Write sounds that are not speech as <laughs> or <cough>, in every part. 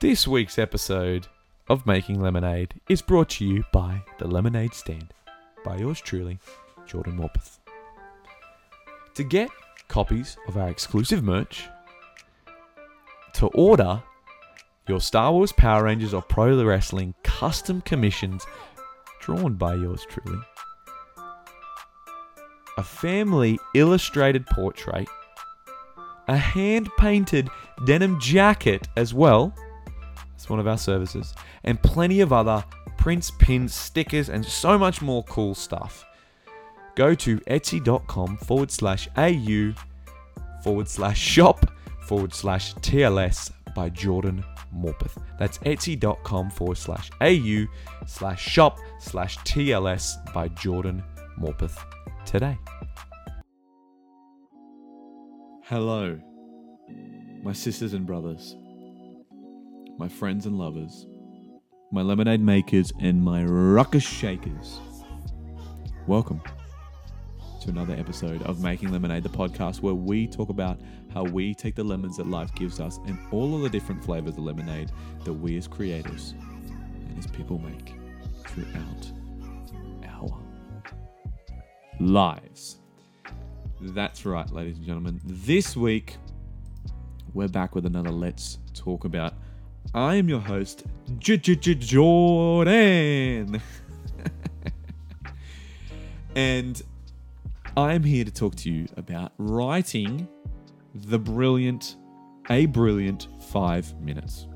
This week's episode of Making Lemonade is brought to you by The Lemonade Stand by yours truly, Jordan Morpeth. To get copies of our exclusive merch, to order your Star Wars Power Rangers or Pro Wrestling custom commissions drawn by yours truly, a family illustrated portrait, a hand painted denim jacket as well. It's one of our services, and plenty of other prints, pins, stickers, and so much more cool stuff. Go to etsy.com forward slash au forward slash shop forward slash TLS by Jordan Morpeth. That's etsy.com forward slash au slash shop slash TLS by Jordan Morpeth today. Hello, my sisters and brothers, my friends and lovers, my lemonade makers, and my ruckus shakers. Welcome to another episode of Making Lemonade, the podcast where we talk about how we take the lemons that life gives us and all of the different flavors of lemonade that we as creators and as people make throughout our lives. That's right, ladies and gentlemen. This week, we're back with another Let's Talk About. I am your host, Jordan. and I'm here to talk to you about writing the brilliant, a brilliant five minutes.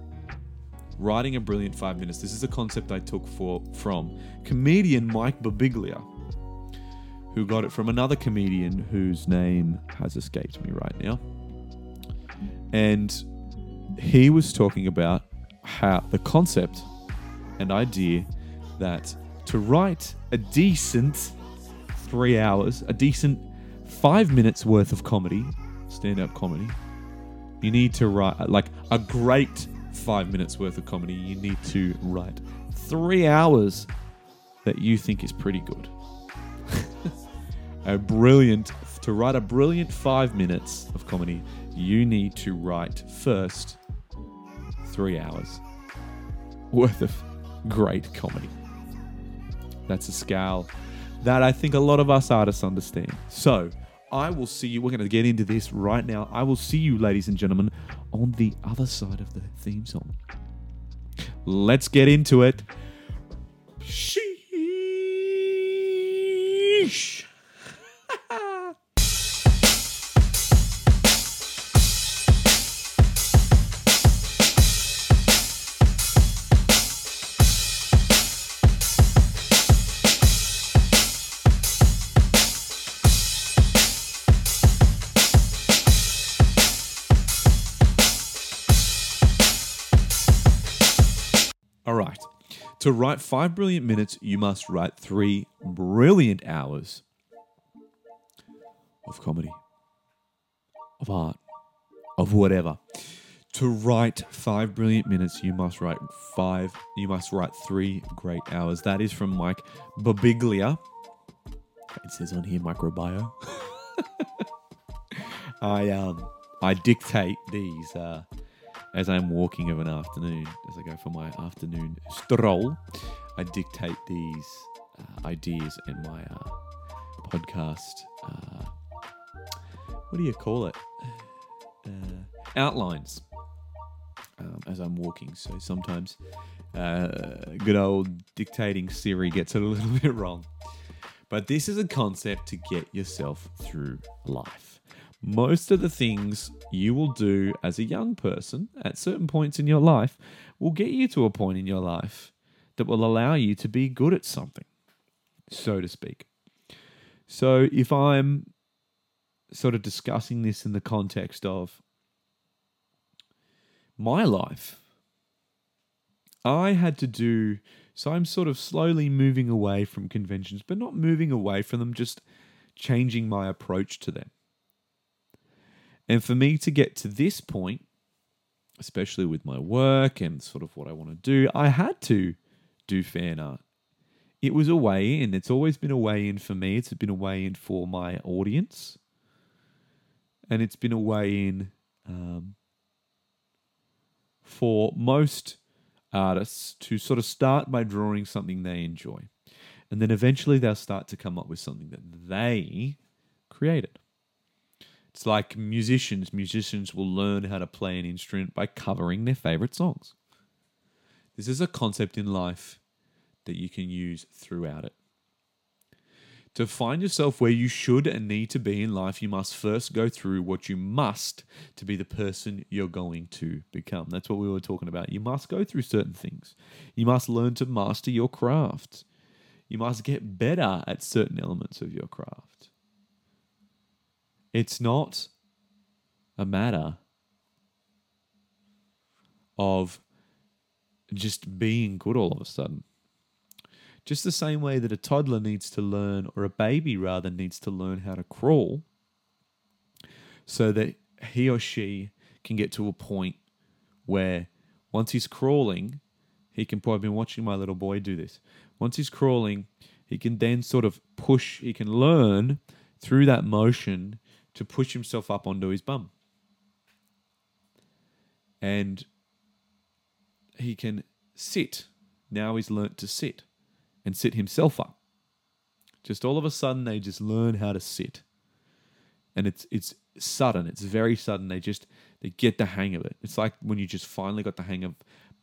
Writing a brilliant five minutes. This is a concept I took for from comedian Mike Birbiglia, who got it from another comedian whose name has escaped me right now. And he was talking about how the concept and idea that to write a decent three hours, a decent five minutes worth of comedy, stand up comedy, you need to write like a great five minutes worth of comedy. You need to write three hours that you think is pretty good. <laughs> a brilliant, to write a brilliant five minutes of comedy, you need to write first three hours worth of great comedy. That's a scale that I think a lot of us artists understand. So I will see you. We're going to get into this right now. I will see you, ladies and gentlemen, on the other side of the theme song. Let's get into it. Sheesh. To write five brilliant minutes, you must write three brilliant hours of comedy, of art, of whatever. To write five brilliant minutes, you must write five, you must write three great hours. That is from Mike Birbiglia. It says on here microbio. <laughs> I um I dictate these uh as I'm walking of an afternoon, as I go for my afternoon stroll, I dictate these uh, ideas in my uh, podcast. Uh, what do you call it? Uh, outlines um, as I'm walking. So sometimes uh, good old dictating Siri gets it a little <laughs> bit wrong. But this is a concept to get yourself through life most of the things you will do as a young person at certain points in your life will get you to a point in your life that will allow you to be good at something, so to speak. So if I'm sort of discussing this in the context of my life, I had to do so I'm sort of slowly moving away from conventions, but not moving away from them, just changing my approach to them. And for me to get to this point, especially with my work and sort of what I want to do, I had to do fan art. It was a way in. It's always been a way in for me. It's been a way in for my audience. And it's been a way in um, for most artists to sort of start by drawing something they enjoy. And then eventually they'll start to come up with something that they created. It's like musicians. Musicians will learn how to play an instrument by covering their favorite songs. This is a concept in life that you can use throughout it. To find yourself where you should and need to be in life, you must first go through what you must to be the person you're going to become. That's what we were talking about. You must go through certain things. You must learn to master your craft. You must get better at certain elements of your craft. It's not a matter of just being good all of a sudden. Just the same way that a toddler needs to learn, or a baby rather, needs to learn how to crawl so that he or she can get to a point where once he's crawling, he can probably been watching my little boy do this. Once he's crawling, he can then sort of push, he can learn through that motion to push himself up onto his bum. And he can sit. Now he's learnt to sit and sit himself up. Just all of a sudden they just learn how to sit. And it's it's sudden, it's very sudden. They just they get the hang of it. It's like when you just finally got the hang of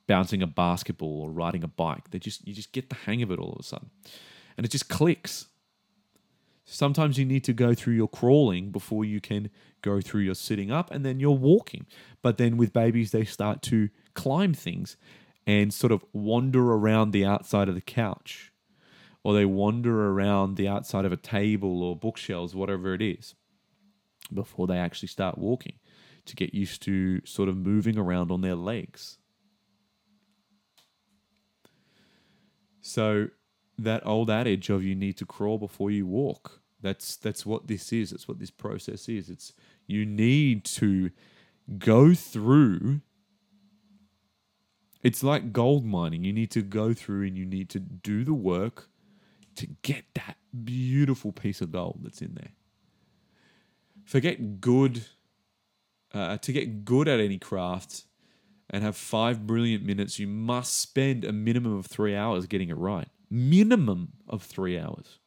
bouncing a basketball or riding a bike. They just you just get the hang of it all of a sudden. And it just clicks. Sometimes you need to go through your crawling before you can go through your sitting up and then you're walking. But then with babies, they start to climb things and sort of wander around the outside of the couch or they wander around the outside of a table or bookshelves, whatever it is, before they actually start walking to get used to sort of moving around on their legs. So that old adage of you need to crawl before you walk. That's that's what this is. That's what this process is. It's you need to go through it's like gold mining. You need to go through and you need to do the work to get that beautiful piece of gold that's in there. Forget good uh, to get good at any craft and have five brilliant minutes, you must spend a minimum of three hours getting it right minimum of three hours.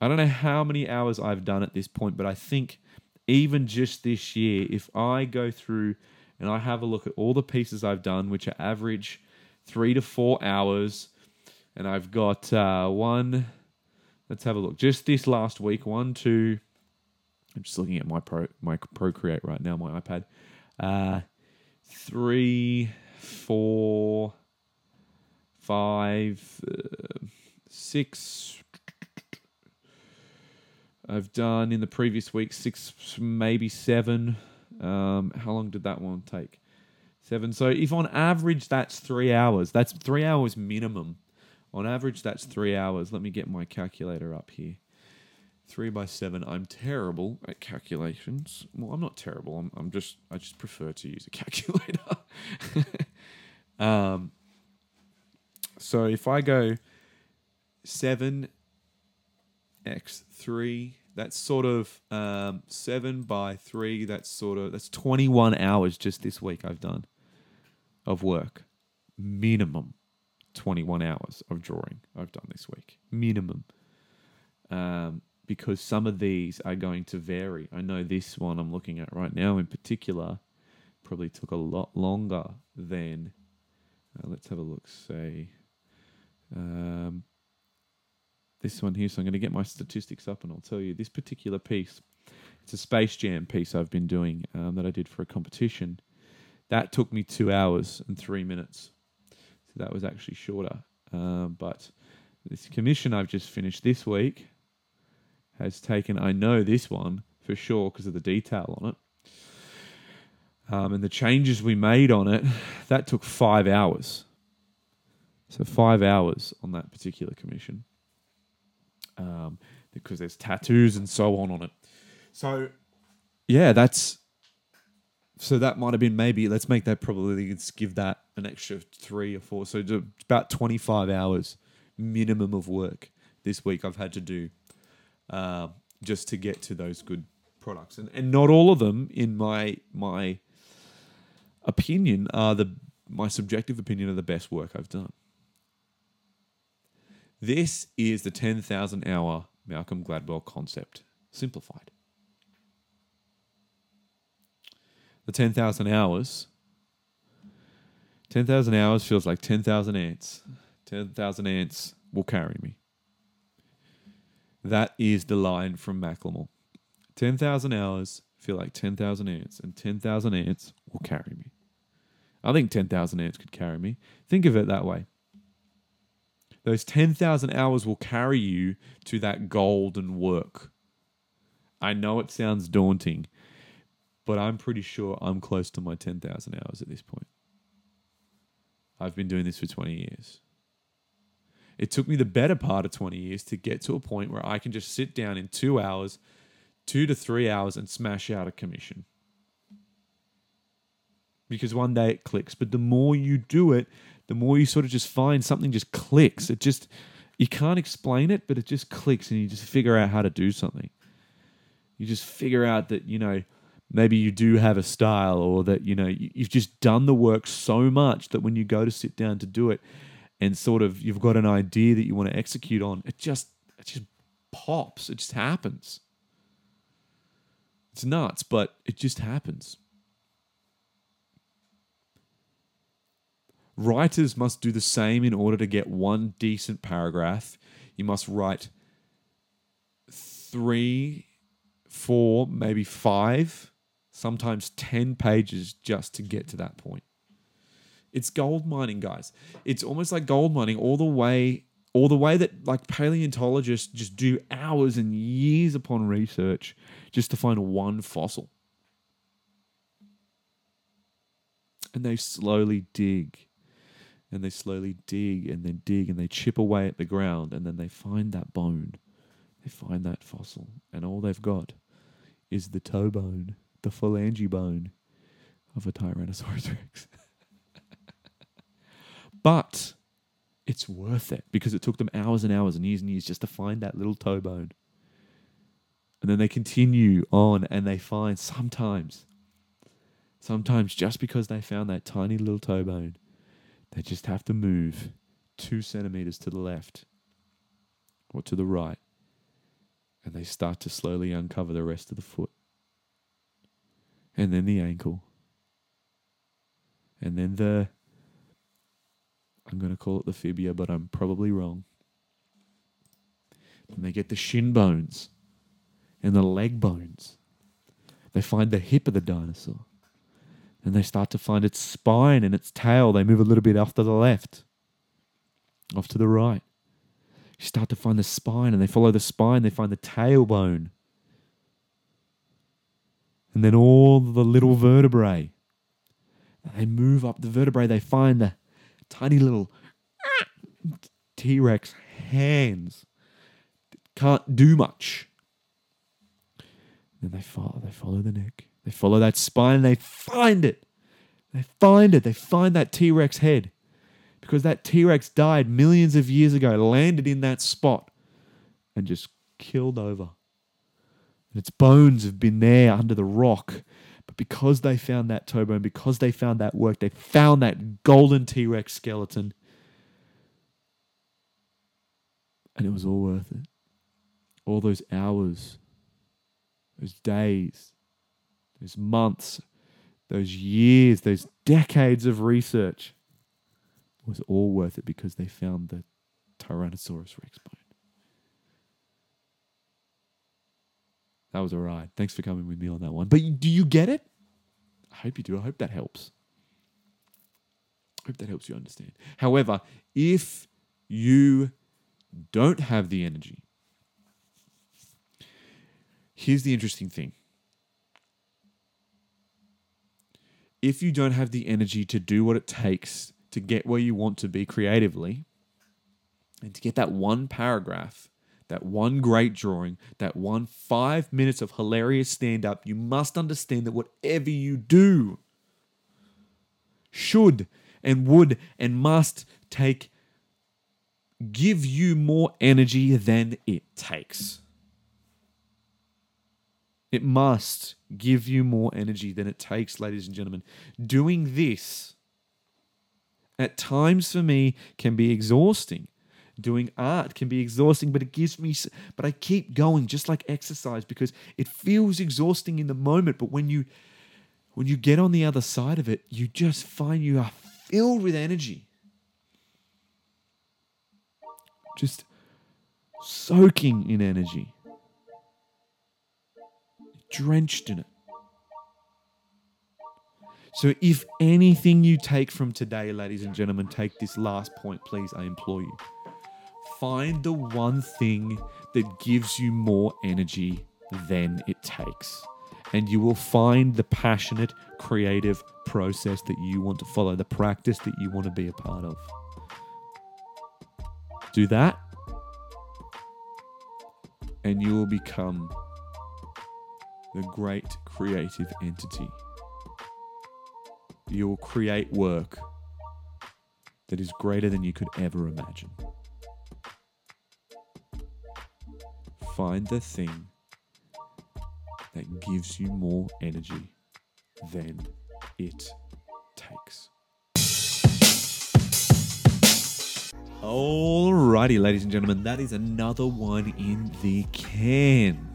I don't know how many hours I've done at this point, but I think even just this year, if I go through and I have a look at all the pieces I've done, which are average three to four hours, and I've got uh, one. Let's have a look. Just this last week, one, two. I'm just looking at my pro my Procreate right now, my iPad. Uh, three, four, five, uh, six. I've done in the previous week six, maybe seven. Um, how long did that one take? Seven. So if on average that's three hours, that's three hours minimum. On average, that's three hours. Let me get my calculator up here. Three by seven. I'm terrible at calculations. Well, I'm not terrible. I'm, I'm just I just prefer to use a <laughs> calculator. <laughs> um, so if I go seven x three, that's sort of um, seven by three. That's sort of that's twenty one hours just this week I've done of work, minimum twenty one hours of drawing I've done this week, minimum. Um, because some of these are going to vary. I know this one I'm looking at right now in particular probably took a lot longer than. Uh, let's have a look. Say um, this one here. So I'm going to get my statistics up and I'll tell you this particular piece. It's a Space Jam piece I've been doing um, that I did for a competition. That took me two hours and three minutes. So that was actually shorter. Um, but this commission I've just finished this week has taken, I know this one for sure because of the detail on it. Um, and the changes we made on it, that took five hours. So five hours on that particular commission, um, because there's tattoos and so on on it. So yeah, that's so that might have been maybe let's make that probably let's give that an extra three or four. So about twenty five hours minimum of work this week I've had to do uh, just to get to those good products, and and not all of them in my my opinion, are the my subjective opinion are the best work I've done. This is the 10,000 hour Malcolm Gladwell concept simplified. The 10,000 hours 10,000 hours feels like 10,000 ants. 10,000 ants will carry me. That is the line from Macklemore. 10,000 hours feel like 10,000 ants, and 10,000 ants will carry me. I think 10,000 ants could carry me. Think of it that way. Those 10,000 hours will carry you to that golden work. I know it sounds daunting, but I'm pretty sure I'm close to my 10,000 hours at this point. I've been doing this for 20 years. It took me the better part of 20 years to get to a point where I can just sit down in two hours, two to three hours, and smash out a commission. Because one day it clicks. But the more you do it, the more you sort of just find something just clicks. It just, you can't explain it, but it just clicks and you just figure out how to do something. You just figure out that, you know, maybe you do have a style or that you know you've just done the work so much that when you go to sit down to do it and sort of you've got an idea that you want to execute on it just it just pops it just happens it's nuts but it just happens writers must do the same in order to get one decent paragraph you must write three four maybe five sometimes 10 pages just to get to that point. It's gold mining, guys. It's almost like gold mining all the way all the way that like paleontologists just do hours and years upon research just to find one fossil. And they slowly dig and they slowly dig and then dig and they chip away at the ground and then they find that bone. They find that fossil and all they've got is the toe bone the phalange bone of a Tyrannosaurus Rex. <laughs> but it's worth it because it took them hours and hours and years and years just to find that little toe bone. And then they continue on and they find sometimes, sometimes just because they found that tiny little toe bone, they just have to move two centimeters to the left or to the right. And they start to slowly uncover the rest of the foot and then the ankle, and then the. I'm going to call it the fibia, but I'm probably wrong. And they get the shin bones and the leg bones. They find the hip of the dinosaur. And they start to find its spine and its tail. They move a little bit off to the left, off to the right. You start to find the spine, and they follow the spine. They find the tailbone and then all the little vertebrae. They move up the vertebrae, they find the tiny little T Rex hands. Can't do much. Then they follow, they follow the neck. They follow that spine, and they find it. They find it. They find that T Rex head. Because that T Rex died millions of years ago, landed in that spot, and just killed over and its bones have been there under the rock. But because they found that toe bone, because they found that work, they found that golden T Rex skeleton. And it was all worth it. All those hours, those days, those months, those years, those decades of research was all worth it because they found the Tyrannosaurus Rex bone. That was a ride. Thanks for coming with me on that one. But do you get it? I hope you do. I hope that helps. I hope that helps you understand. However, if you don't have the energy, here's the interesting thing. If you don't have the energy to do what it takes to get where you want to be creatively, and to get that one paragraph that one great drawing, that one five minutes of hilarious stand up, you must understand that whatever you do should and would and must take give you more energy than it takes. It must give you more energy than it takes, ladies and gentlemen. Doing this at times for me can be exhausting. Doing art can be exhausting, but it gives me, but I keep going just like exercise because it feels exhausting in the moment. But when you, when you get on the other side of it, you just find you are filled with energy. Just soaking in energy, drenched in it. So, if anything you take from today, ladies and gentlemen, take this last point, please, I implore you. Find the one thing that gives you more energy than it takes. And you will find the passionate, creative process that you want to follow, the practice that you want to be a part of. Do that, and you will become the great creative entity you will create work that is greater than you could ever imagine. Find the thing that gives you more energy than it takes. Alrighty, ladies and gentlemen, that is another one in the can.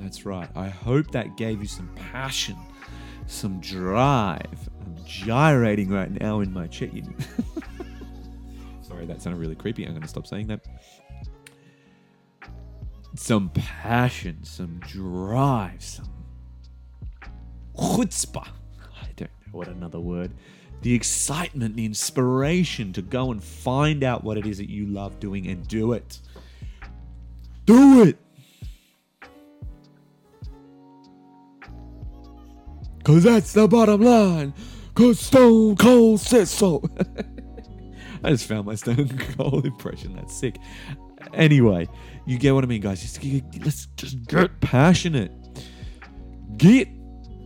That's right. I hope that gave you some passion some drive. I'm gyrating right now in my chair. <laughs> Sorry, that sounded really creepy. I'm going to stop saying that. Some passion, some drive, some chutzpah. I don't know what another word. The excitement, the inspiration to go and find out what it is that you love doing and do it. Do it! Cause that's the bottom line. Cause Stone Cold says so. <laughs> I just found my Stone Cold impression. That's sick. Anyway, you get what I mean, guys. Just, let's just get passionate. Get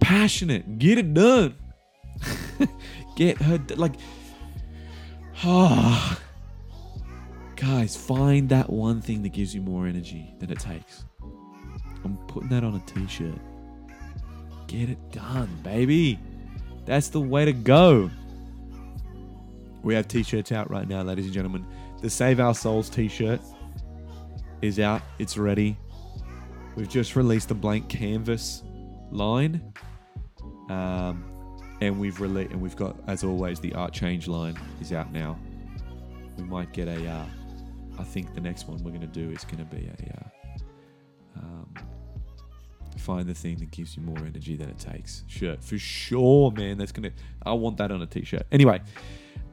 passionate. Get it done. <laughs> get her like. Ah. <sighs> guys, find that one thing that gives you more energy than it takes. I'm putting that on a t-shirt. Get it done, baby. That's the way to go. We have t shirts out right now, ladies and gentlemen. The Save Our Souls t shirt is out, it's ready. We've just released the blank canvas line. Um, and we've released, and we've got, as always, the art change line is out now. We might get a. Uh, I think the next one we're going to do is going to be a. Uh, find the thing that gives you more energy than it takes. Shirt for sure, man. That's gonna. I want that on a t-shirt. Anyway,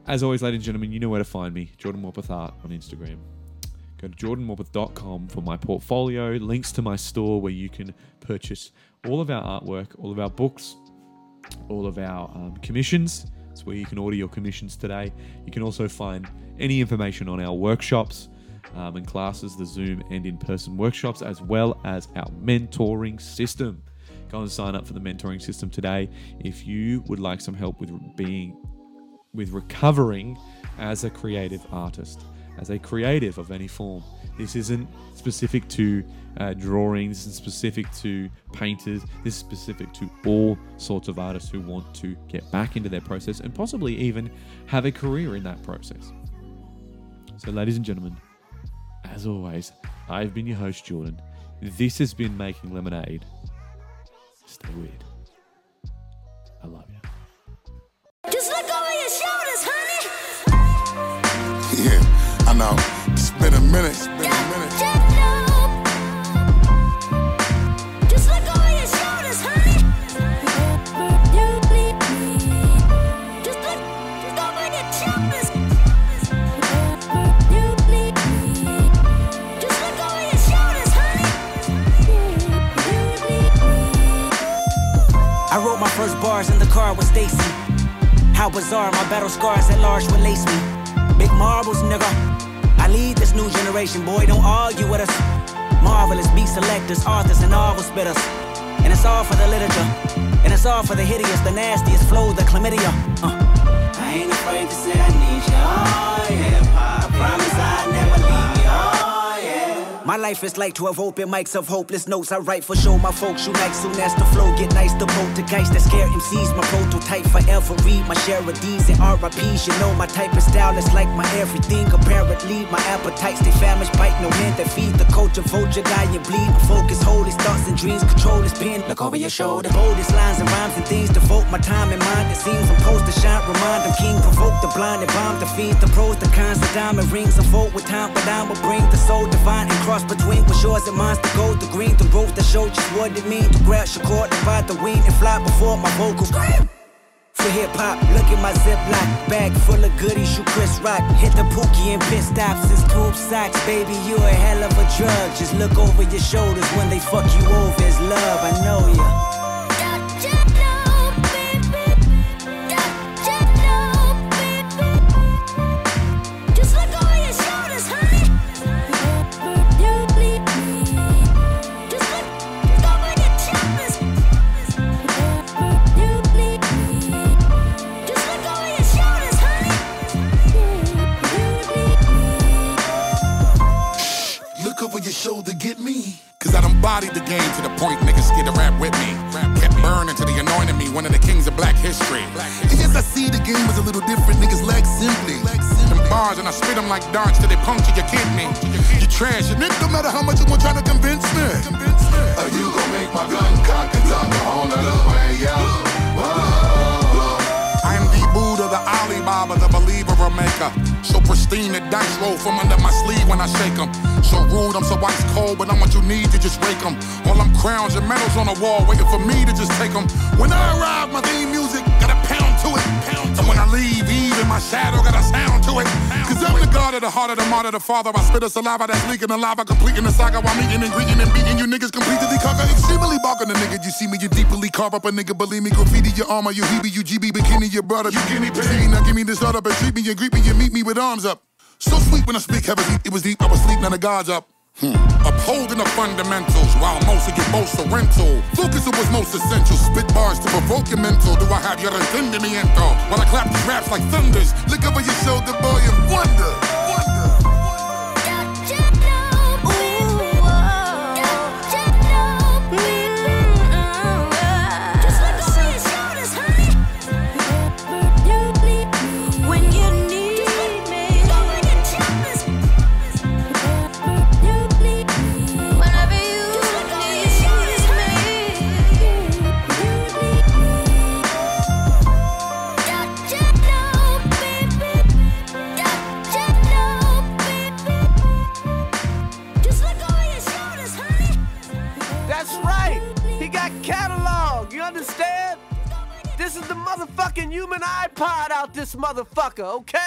as always, ladies and gentlemen, you know where to find me. Jordan Morpeth Art on Instagram. Go to jordanmorpeth.com for my portfolio, links to my store where you can purchase all of our artwork, all of our books, all of our um, commissions. It's where you can order your commissions today. You can also find any information on our workshops um, and classes, the Zoom and in person workshops, as well as our mentoring system. Go and sign up for the mentoring system today if you would like some help with being with recovering as a creative artist, as a creative of any form. This isn't specific to uh, drawing, this is specific to painters, this is specific to all sorts of artists who want to get back into their process and possibly even have a career in that process. So, ladies and gentlemen, as always, I've been your host, Jordan. This has been Making Lemonade. Stay weird. I love you. Just look over your shoulders, honey. Yeah, I know. It's been a minute. It's been a minute. Car with Stacy. How bizarre, my battle scars at large lace me. Big marbles, nigga. I lead this new generation, boy, don't argue with us. Marvelous beat selectors, authors, and novel spitters. And it's all for the literature. And it's all for the hideous, the nastiest flow, the chlamydia. Uh. I ain't afraid to say I need you, oh yeah. I promise I never leave you. My life is like 12 open mics of hopeless notes. I write for show my folks unite soon as the flow get nice. The poltergeist that scare MCs, my prototype forever. Read my share of D's and RIPs. You know my type of style is like my everything. Apparently, my appetites they famished, bite no hand that feed the culture. Vulture, die and bleed. My focus, hold his thoughts and dreams, control his pen. Look over your shoulder. Boldest lines and rhymes and things devote my time and mind. It seems I'm supposed to shine, remind them king, provoke the blind and bomb the the pros, the cons, the diamond rings. Unfold with time, but I will bring the soul divine and cross between what's yours and mine's the gold, the green, the rose that show just what it means to grab your cord, divide the wind and fly before my vocals. Scream! For hip hop, look at my ziploc bag full of goodies. You Chris Rock, hit the pookie and pit stops. It's tube socks, baby. You a hell of a drug. Just look over your shoulders when they fuck you over. It's love, I know ya. Trash, and nigga, no matter how much you want trying to convince me. Are you gon' make my gun cock and talk a whole nother way out? the Buddha, the Alibaba, the believer or maker. So pristine, the dice roll from under my sleeve when I shake them. So rude, I'm so ice cold, but I'm what you need to just rake them. All them crowns and medals on the wall, waiting for me to just take them. When I arrive, my I'm the god of the heart of the martyr, the father. I spit a saliva that's leaking the lava, completing the saga while meeting and greeting and beating you niggas completely conquer. Extremely balking the nigga. You see me, you deeply carve up a nigga. Believe me, graffiti your armor, you heebie, you GB, bikini, your brother. You guinea pig. Now give me this up and treat me and greet me and meet me with arms up. So sweet when I speak, heavy, it was deep, I was sleep, now the gods up. Hmm. Upholding the fundamentals while most of get most are rental. Focus on what's most essential. Spit bars to provoke your mental. Do I have your entendimiento? While I clap these raps like thunders. Look over your shoulder, boy, and wonder. Okay?